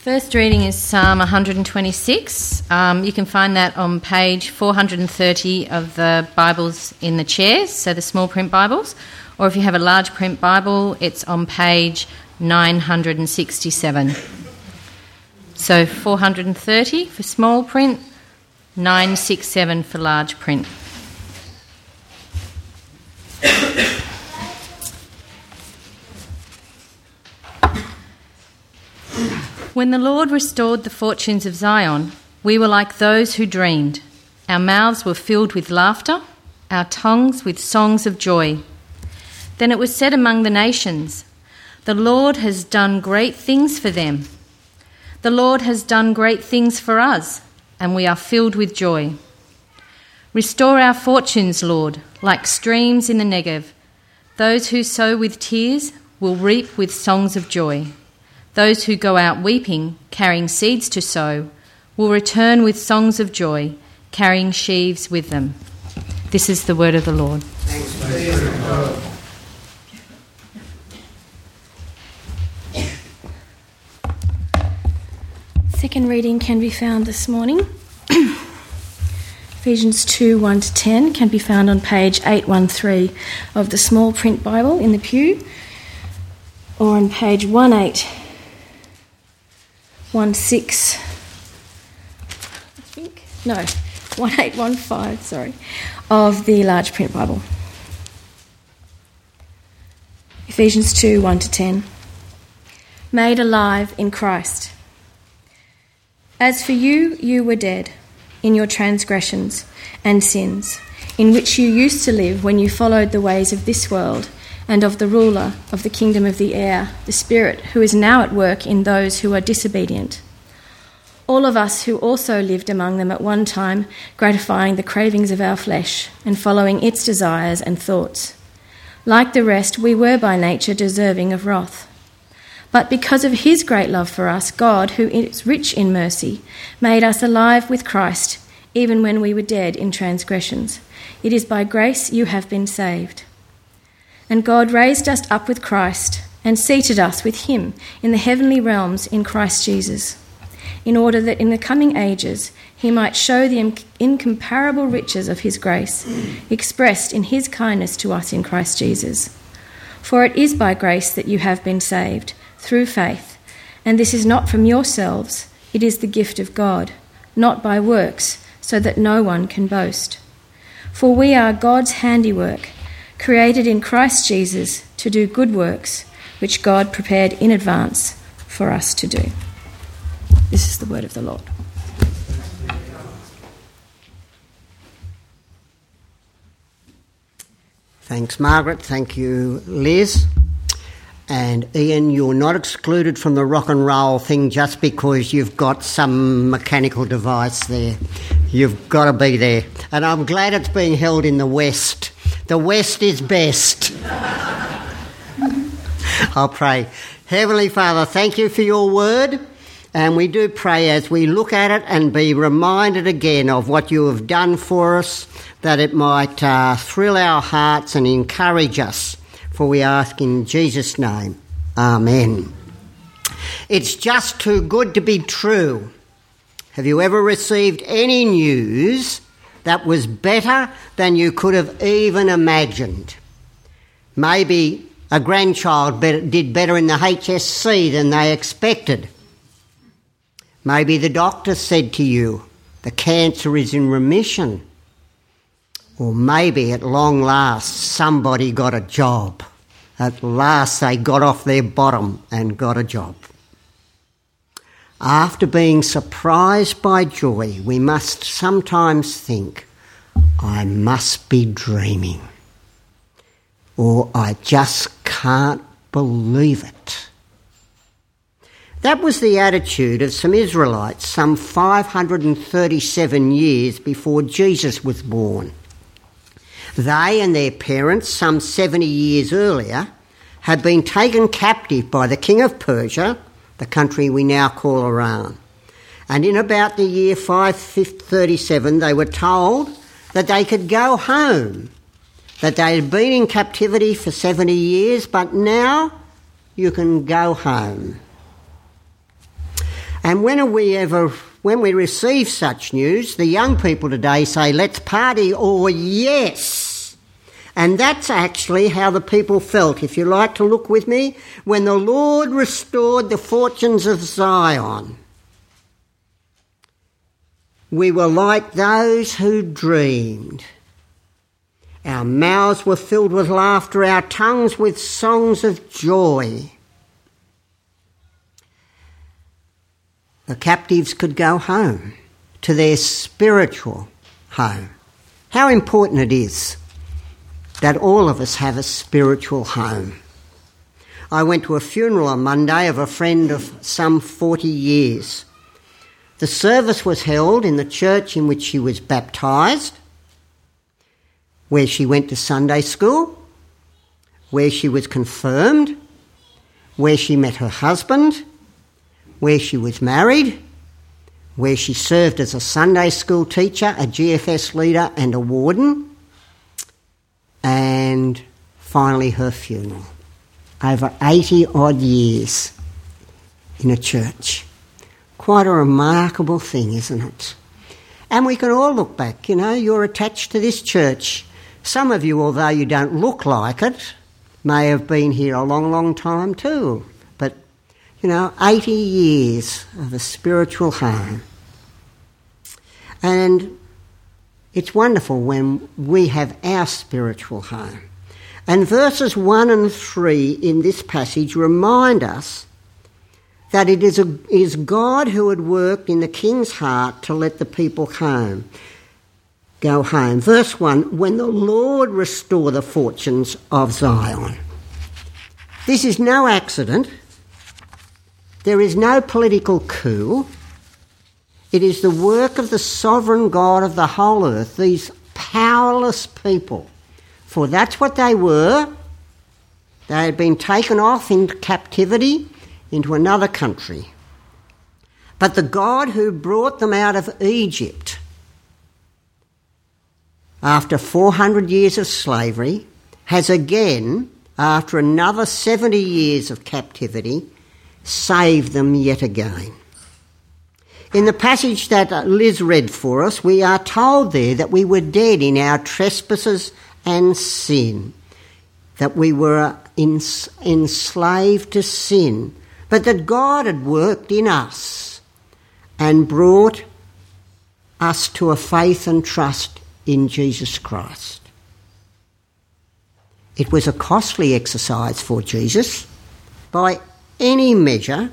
First reading is Psalm 126. Um, you can find that on page 430 of the Bibles in the chairs, so the small print Bibles. Or if you have a large print Bible, it's on page 967. So 430 for small print, 967 for large print. When the Lord restored the fortunes of Zion, we were like those who dreamed. Our mouths were filled with laughter, our tongues with songs of joy. Then it was said among the nations, The Lord has done great things for them. The Lord has done great things for us, and we are filled with joy. Restore our fortunes, Lord, like streams in the Negev. Those who sow with tears will reap with songs of joy. Those who go out weeping, carrying seeds to sow, will return with songs of joy, carrying sheaves with them. This is the word of the Lord. Second reading can be found this morning. Ephesians 2 1 to 10 can be found on page 813 of the small print Bible in the pew, or on page 18 one six, I think, no, 1815, sorry, of the large print Bible. Ephesians 2 1 to 10. Made alive in Christ. As for you, you were dead in your transgressions and sins, in which you used to live when you followed the ways of this world and of the ruler of the kingdom of the air, the Spirit, who is now at work in those who are disobedient. All of us who also lived among them at one time, gratifying the cravings of our flesh and following its desires and thoughts. Like the rest, we were by nature deserving of wrath. But because of his great love for us, God, who is rich in mercy, made us alive with Christ, even when we were dead in transgressions. It is by grace you have been saved. And God raised us up with Christ and seated us with him in the heavenly realms in Christ Jesus, in order that in the coming ages he might show the incomparable riches of his grace, expressed in his kindness to us in Christ Jesus. For it is by grace that you have been saved, through faith, and this is not from yourselves, it is the gift of God, not by works, so that no one can boast. For we are God's handiwork created in Christ Jesus to do good works, which God prepared in advance for us to do. This is the word of the Lord. Thanks, Margaret. Thank you, Liz. And Ian, you're not excluded from the rock and roll thing just because you've got some mechanical device there. You've got to be there. And I'm glad it's being held in the West the West is best. I'll pray. Heavenly Father, thank you for your word. And we do pray as we look at it and be reminded again of what you have done for us, that it might uh, thrill our hearts and encourage us. For we ask in Jesus' name. Amen. It's just too good to be true. Have you ever received any news that was better than you could have even imagined. Maybe a grandchild did better in the HSC than they expected. Maybe the doctor said to you, the cancer is in remission. Or maybe at long last somebody got a job. At last they got off their bottom and got a job. After being surprised by joy, we must sometimes think, I must be dreaming, or I just can't believe it. That was the attitude of some Israelites some 537 years before Jesus was born. They and their parents, some 70 years earlier, had been taken captive by the king of Persia the country we now call Iran. And in about the year 537, they were told that they could go home, that they had been in captivity for 70 years, but now you can go home. And when we ever, when we receive such news, the young people today say, let's party or yes. And that's actually how the people felt. If you like to look with me, when the Lord restored the fortunes of Zion, we were like those who dreamed. Our mouths were filled with laughter, our tongues with songs of joy. The captives could go home to their spiritual home. How important it is that all of us have a spiritual home. I went to a funeral on Monday of a friend of some 40 years. The service was held in the church in which she was baptised, where she went to Sunday school, where she was confirmed, where she met her husband, where she was married, where she served as a Sunday school teacher, a GFS leader, and a warden, and finally her funeral. Over 80 odd years in a church. Quite a remarkable thing, isn't it? And we can all look back, you know, you're attached to this church. Some of you, although you don't look like it, may have been here a long, long time too. But, you know, 80 years of a spiritual home. And it's wonderful when we have our spiritual home. And verses 1 and 3 in this passage remind us that it is, a, is God who had worked in the king's heart to let the people home, go home. Verse 1 When the Lord restore the fortunes of Zion. This is no accident. There is no political coup. It is the work of the sovereign God of the whole earth, these powerless people. For that's what they were. They had been taken off in captivity into another country. But the God who brought them out of Egypt after 400 years of slavery has again, after another 70 years of captivity, saved them yet again. In the passage that Liz read for us, we are told there that we were dead in our trespasses and sin, that we were enslaved to sin, but that God had worked in us and brought us to a faith and trust in Jesus Christ. It was a costly exercise for Jesus. By any measure,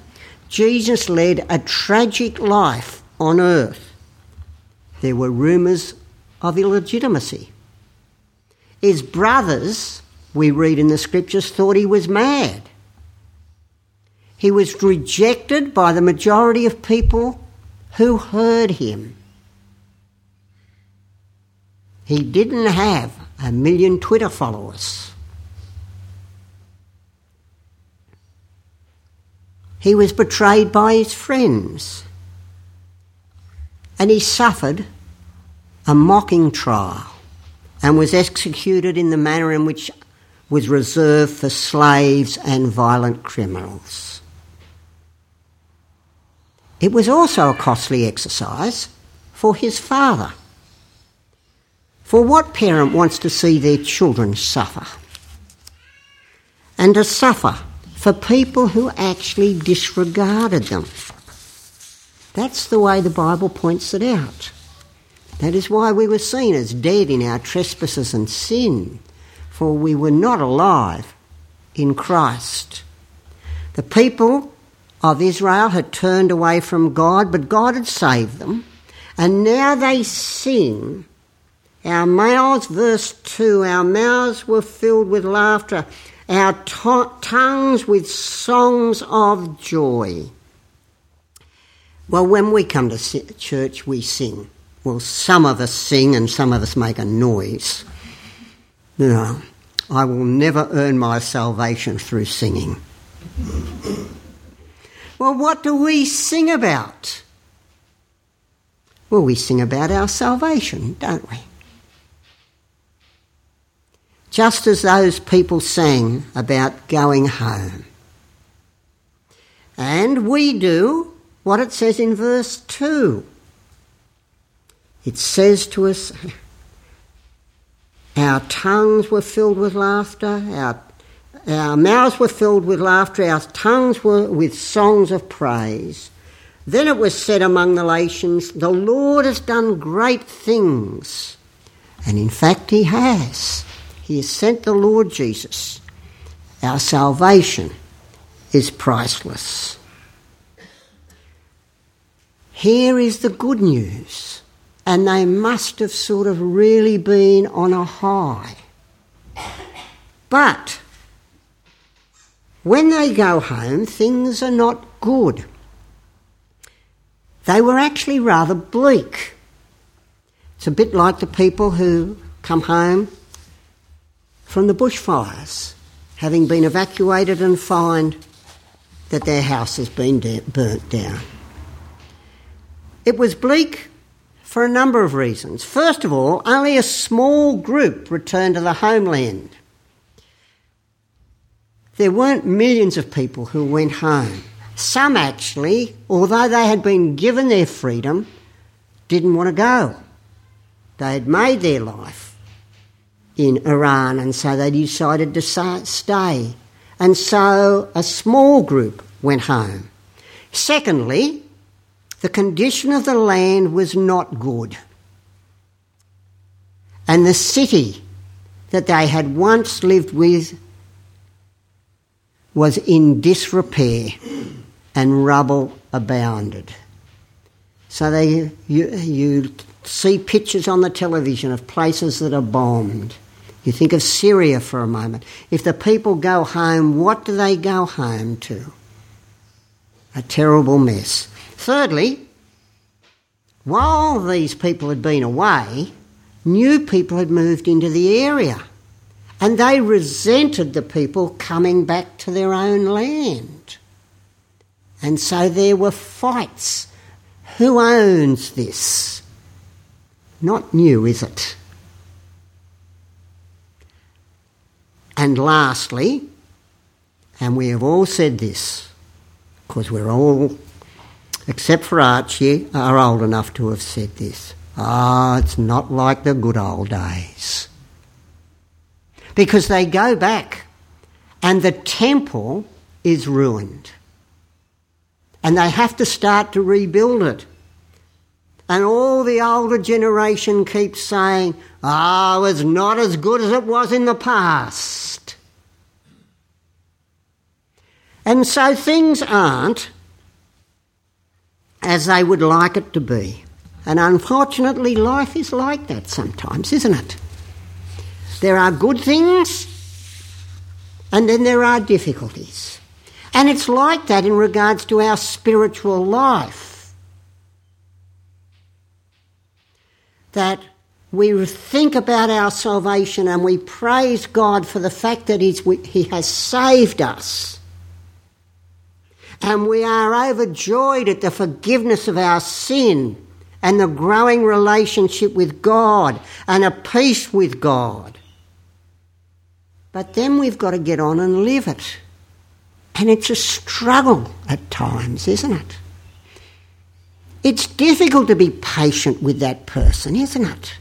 Jesus led a tragic life on earth. There were rumours of illegitimacy. His brothers, we read in the scriptures, thought he was mad. He was rejected by the majority of people who heard him. He didn't have a million Twitter followers. He was betrayed by his friends. And he suffered a mocking trial and was executed in the manner in which was reserved for slaves and violent criminals. It was also a costly exercise for his father. For what parent wants to see their children suffer? And to suffer for people who actually disregarded them. That's the way the Bible points it out. That is why we were seen as dead in our trespasses and sin, for we were not alive in Christ. The people of Israel had turned away from God, but God had saved them. And now they sing. Our mouths, verse 2, our mouths were filled with laughter, our to- tongues with songs of joy. Well, when we come to church, we sing. Well, some of us sing and some of us make a noise. You know, I will never earn my salvation through singing. Well, what do we sing about? Well, we sing about our salvation, don't we? Just as those people sang about going home. And we do what it says in verse 2. It says to us, Our tongues were filled with laughter, our, our mouths were filled with laughter, our tongues were with songs of praise. Then it was said among the nations, The Lord has done great things. And in fact, He has. He has sent the Lord Jesus. Our salvation is priceless. Here is the good news, and they must have sort of really been on a high. But when they go home, things are not good. They were actually rather bleak. It's a bit like the people who come home from the bushfires, having been evacuated and find that their house has been de- burnt down. It was bleak for a number of reasons. First of all, only a small group returned to the homeland. There weren't millions of people who went home. Some actually, although they had been given their freedom, didn't want to go. They had made their life in Iran and so they decided to stay. And so a small group went home. Secondly, the condition of the land was not good. And the city that they had once lived with was in disrepair and rubble abounded. So they, you, you see pictures on the television of places that are bombed. You think of Syria for a moment. If the people go home, what do they go home to? A terrible mess. Thirdly, while these people had been away, new people had moved into the area. And they resented the people coming back to their own land. And so there were fights. Who owns this? Not new, is it? And lastly, and we have all said this, because we're all, except for Archie, are old enough to have said this. Ah, oh, it's not like the good old days. Because they go back and the temple is ruined and they have to start to rebuild it. And all the older generation keeps saying, oh, it's not as good as it was in the past. And so things aren't as they would like it to be. And unfortunately, life is like that sometimes, isn't it? There are good things, and then there are difficulties. And it's like that in regards to our spiritual life. That we think about our salvation and we praise God for the fact that he's, He has saved us. And we are overjoyed at the forgiveness of our sin and the growing relationship with God and a peace with God. But then we've got to get on and live it. And it's a struggle at times, isn't it? It's difficult to be patient with that person, isn't it?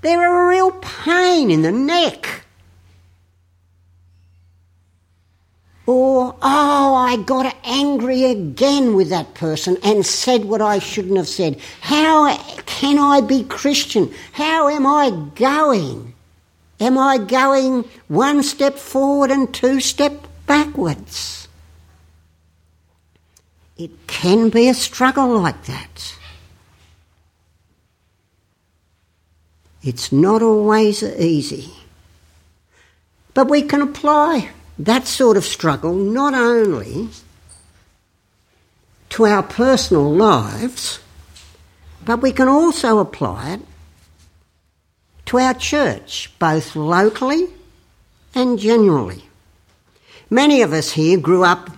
They're a real pain in the neck. Or, oh, I got angry again with that person and said what I shouldn't have said. How can I be Christian? How am I going? Am I going one step forward and two step backwards? It can be a struggle like that. It's not always easy. But we can apply that sort of struggle not only to our personal lives, but we can also apply it to our church, both locally and generally. Many of us here grew up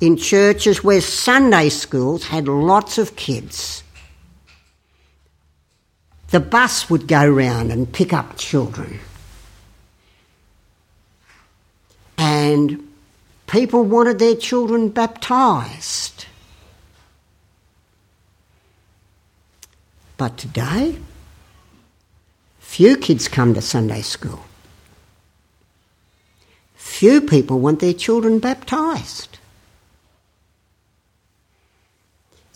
in churches where Sunday schools had lots of kids. The bus would go round and pick up children. And people wanted their children baptised. But today, few kids come to Sunday school. Few people want their children baptised.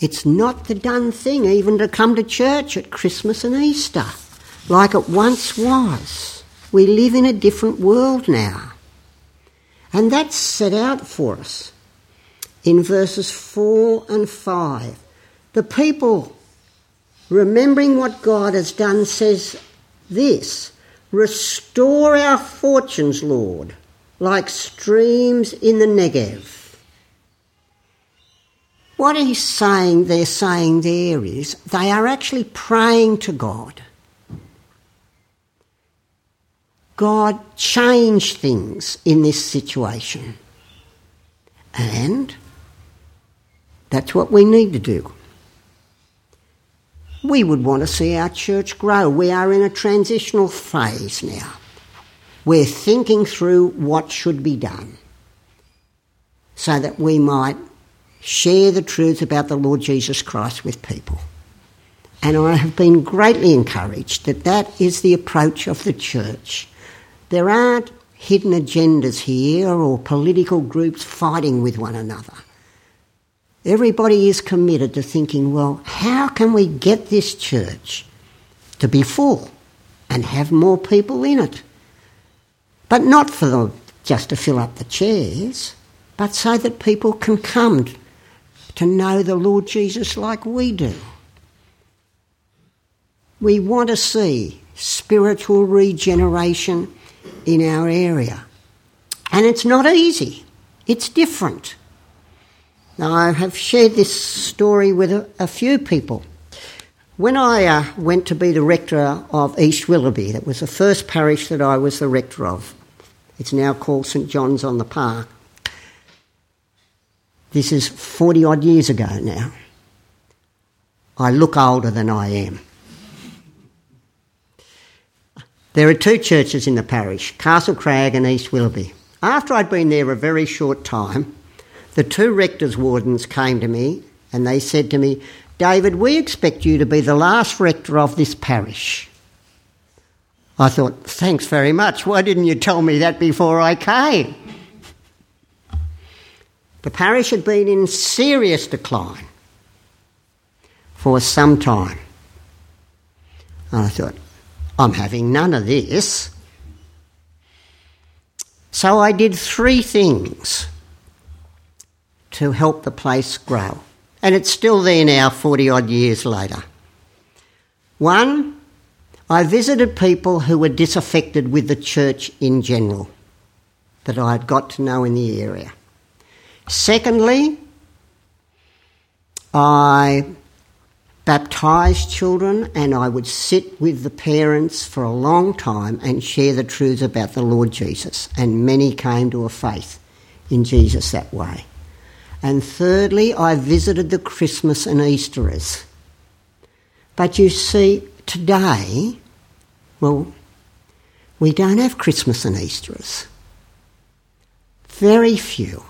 It's not the done thing even to come to church at Christmas and Easter like it once was. We live in a different world now. And that's set out for us in verses 4 and 5. The people, remembering what God has done, says this Restore our fortunes, Lord, like streams in the Negev. What he's saying, they're saying there is, they are actually praying to God. God, change things in this situation. And that's what we need to do. We would want to see our church grow. We are in a transitional phase now. We're thinking through what should be done so that we might share the truth about the Lord Jesus Christ with people. And I have been greatly encouraged that that is the approach of the church. There aren't hidden agendas here or political groups fighting with one another. Everybody is committed to thinking, well, how can we get this church to be full and have more people in it? But not for them just to fill up the chairs, but so that people can come to know the Lord Jesus like we do. We want to see spiritual regeneration in our area. And it's not easy, it's different. Now, I have shared this story with a, a few people. When I uh, went to be the rector of East Willoughby, that was the first parish that I was the rector of. It's now called St John's on the Park. This is 40 odd years ago now. I look older than I am. There are two churches in the parish, Castlecrag and East Willoughby. After I'd been there a very short time, the two rectors' wardens came to me and they said to me, David, we expect you to be the last rector of this parish. I thought, thanks very much. Why didn't you tell me that before I came? The parish had been in serious decline for some time. And I thought, I'm having none of this. So I did three things to help the place grow. And it's still there now, 40 odd years later. One, I visited people who were disaffected with the church in general that I had got to know in the area. Secondly, I baptised children and I would sit with the parents for a long time and share the truths about the Lord Jesus. And many came to a faith in Jesus that way. And thirdly, I visited the Christmas and Easterers. But you see, today, well, we don't have Christmas and Easterers. Very few.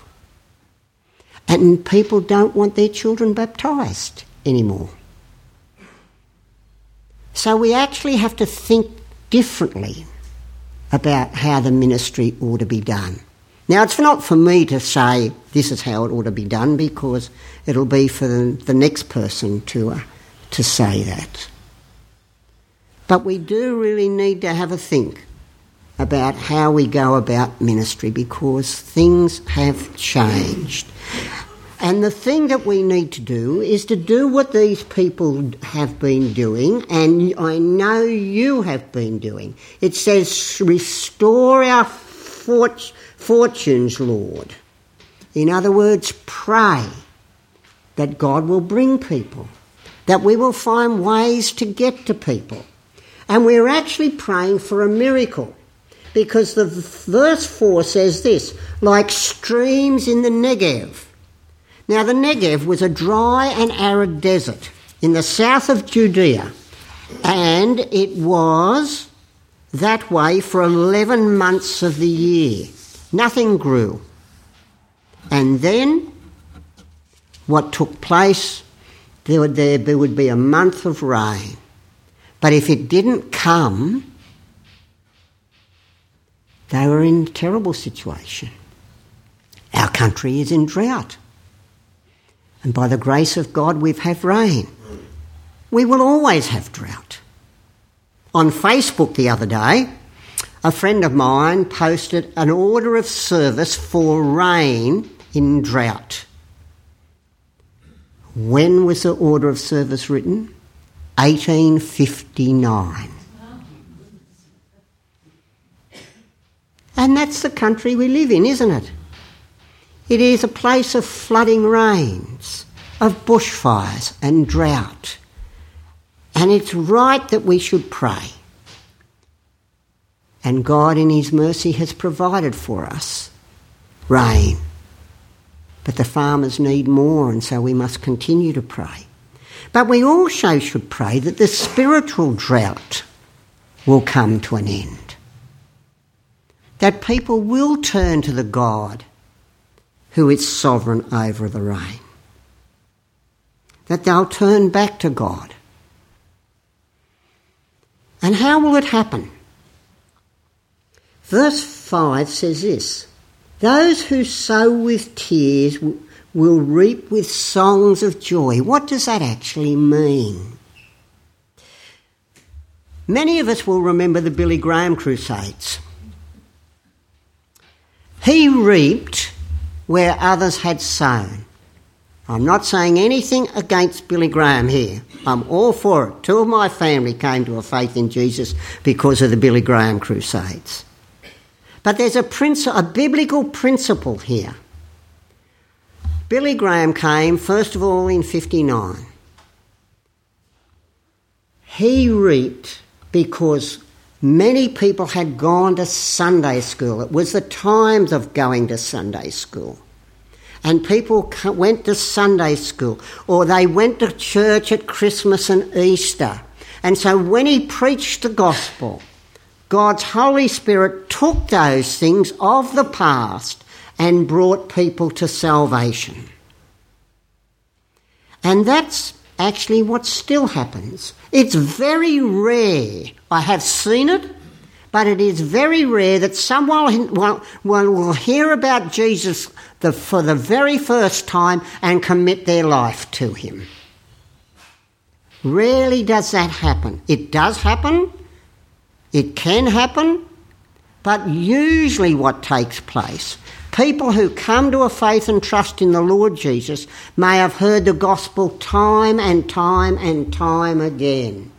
And people don't want their children baptised anymore. So we actually have to think differently about how the ministry ought to be done. Now, it's not for me to say this is how it ought to be done because it'll be for the, next person to, uh, to say that. But we do really need to have a think about how we go about ministry because things have changed. And the thing that we need to do is to do what these people have been doing, and I know you have been doing. It says, Restore our fort- fortunes, Lord. In other words, pray that God will bring people, that we will find ways to get to people. And we're actually praying for a miracle because the verse 4 says this like streams in the Negev. Now, the Negev was a dry and arid desert in the south of Judea, and it was that way for 11 months of the year. Nothing grew. And then what took place, there would, there would be a month of rain. But if it didn't come, they were in a terrible situation. Our country is in drought. And by the grace of God, we've had rain. We will always have drought. On Facebook the other day, a friend of mine posted an order of service for rain in drought. When was the order of service written? 1859. And that's the country we live in, isn't it? It is a place of flooding rains, of bushfires and drought. And it's right that we should pray. And God, in His mercy, has provided for us rain. But the farmers need more, and so we must continue to pray. But we also should pray that the spiritual drought will come to an end. That people will turn to the God who is sovereign over the rain. That they'll turn back to God. And how will it happen? Verse 5 says this Those who sow with tears will reap with songs of joy. What does that actually mean? Many of us will remember the Billy Graham Crusades. He reaped where others had sown. I'm not saying anything against Billy Graham here. I'm all for it. Two of my family came to a faith in Jesus because of the Billy Graham Crusades. But there's a, princi- a biblical principle here. Billy Graham came, first of all, in 59. He reaped because many people had gone to Sunday school. It was the times of going to Sunday school. And people went to Sunday school or they went to church at Christmas and Easter. And so when he preached the gospel, God's Holy Spirit took those things of the past and brought people to salvation. And that's actually what still happens. It's very rare. I have seen it, but it is very rare that someone will, will hear about Jesus the, for the very first time and commit their life to him. Rarely does that happen. It does happen, it can happen, but usually what takes place, people who come to a faith and trust in the Lord Jesus may have heard the gospel time and time and time again.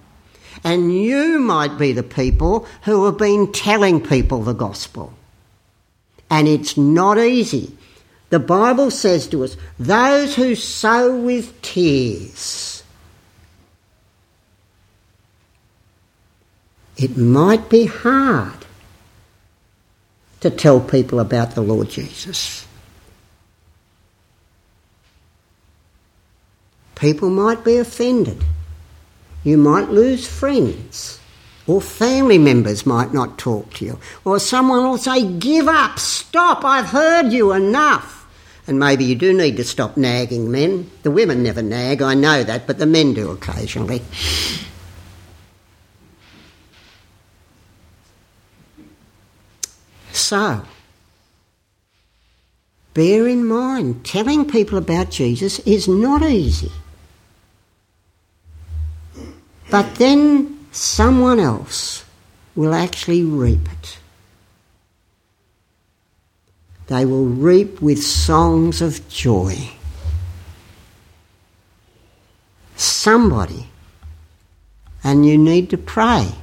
And you might be the people who have been telling people the gospel. And it's not easy. The Bible says to us, those who sow with tears it might be hard to tell people about the Lord Jesus. People might be offended. You might lose friends. Or family members might not talk to you. Or someone will say, Give up, stop, I've heard you enough. And maybe you do need to stop nagging men. The women never nag, I know that, but the men do occasionally. So, bear in mind, telling people about Jesus is not easy. But then someone else will actually reap it. They will reap with songs of joy. Somebody, and you need to pray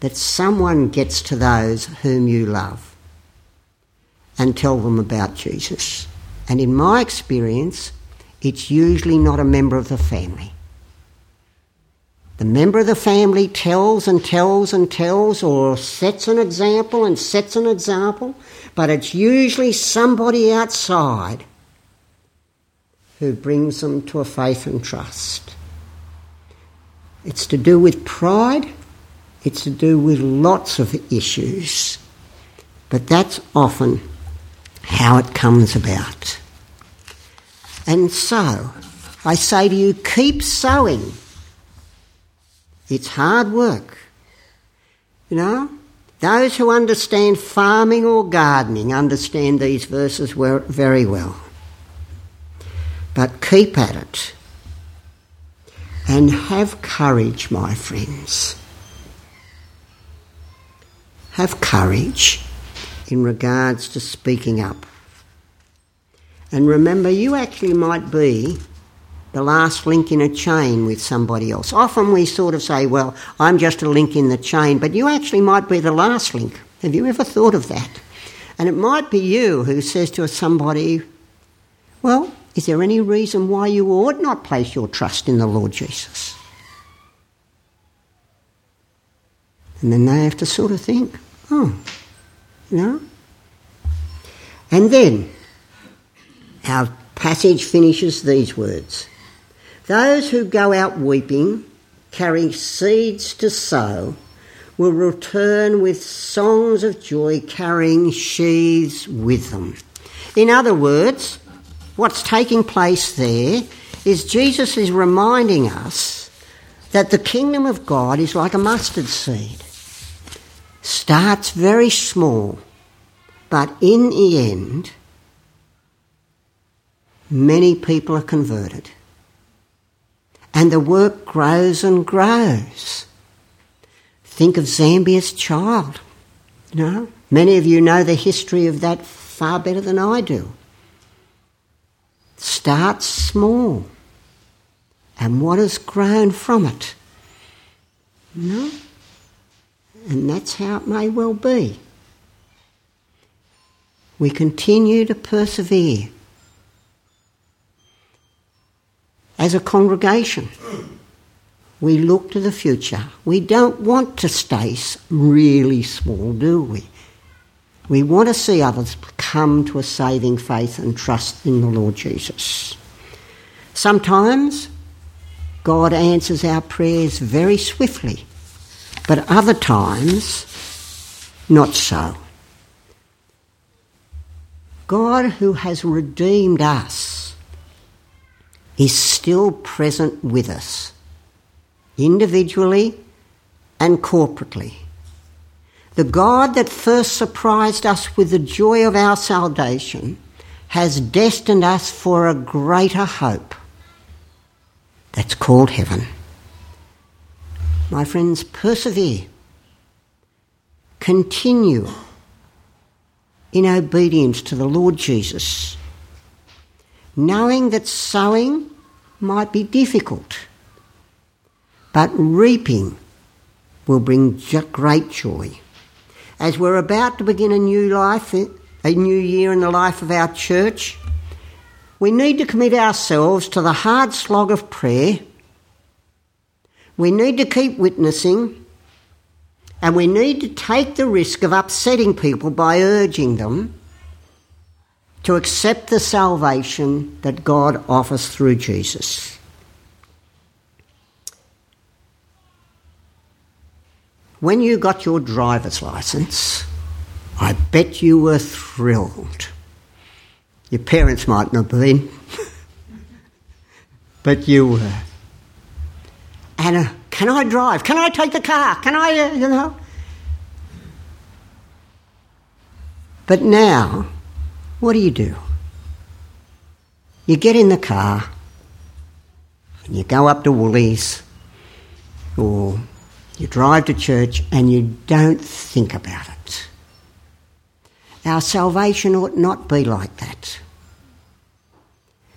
that someone gets to those whom you love and tell them about Jesus. And in my experience, it's usually not a member of the family. The member of the family tells and tells and tells, or sets an example and sets an example, but it's usually somebody outside who brings them to a faith and trust. It's to do with pride, it's to do with lots of issues, but that's often how it comes about. And so, I say to you, keep sowing. It's hard work. You know? Those who understand farming or gardening understand these verses very well. But keep at it. And have courage, my friends. Have courage in regards to speaking up. And remember, you actually might be the last link in a chain with somebody else. Often we sort of say, well, I'm just a link in the chain, but you actually might be the last link. Have you ever thought of that? And it might be you who says to somebody, well, is there any reason why you ought not place your trust in the Lord Jesus? And then they have to sort of think, oh, know? And then our passage finishes these words those who go out weeping, carrying seeds to sow, will return with songs of joy, carrying sheaves with them. In other words, what's taking place there is Jesus is reminding us that the kingdom of God is like a mustard seed. Starts very small, but in the end, many people are converted and the work grows and grows. Think of Zambia's child. You know, many of you know the history of that far better than I do. Start small, and what has grown from it? You know? And that's how it may well be. We continue to persevere as a congregation. We look to the future. We don't want to stay really small, do we? We want to see others come to a saving faith and trust in the Lord Jesus. Sometimes God answers our prayers very swiftly, but other times not so. God, who has redeemed us, is still present with us, individually and corporately. The God that first surprised us with the joy of our salvation has destined us for a greater hope. That's called heaven. My friends, persevere. Continue in obedience to the Lord Jesus knowing that sowing might be difficult, but reaping will bring great joy. As we're about to begin a new life, a new year in the life of our church, we need to commit ourselves to the hard slog of prayer. We need to keep witnessing, and we need to take the risk of upsetting people by urging them to accept the salvation that God offers through Jesus. When you got your driver's license, I bet you were thrilled. Your parents mightn't have been, but you were. Anna, can I drive? Can I take the car? Can I, uh, you know? But now, what do you do? You get in the car and you go up to Woolies or you drive to church and you don't think about it. Our salvation ought not be like that.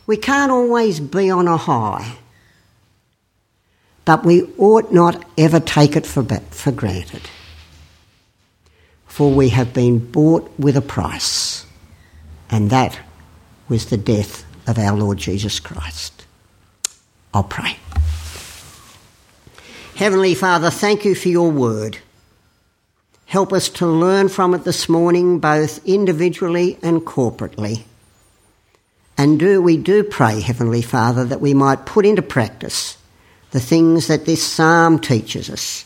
We can't always be on a high, but we ought not ever take it for, for granted. For we have been bought with a price and that was the death of our Lord Jesus Christ. I'll pray. Heavenly Father, thank you for your word. Help us to learn from it this morning, both individually and corporately. And do we do pray, Heavenly Father, that we might put into practice the things that this psalm teaches us.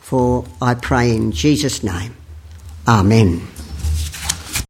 For I pray in Jesus' name. Amen.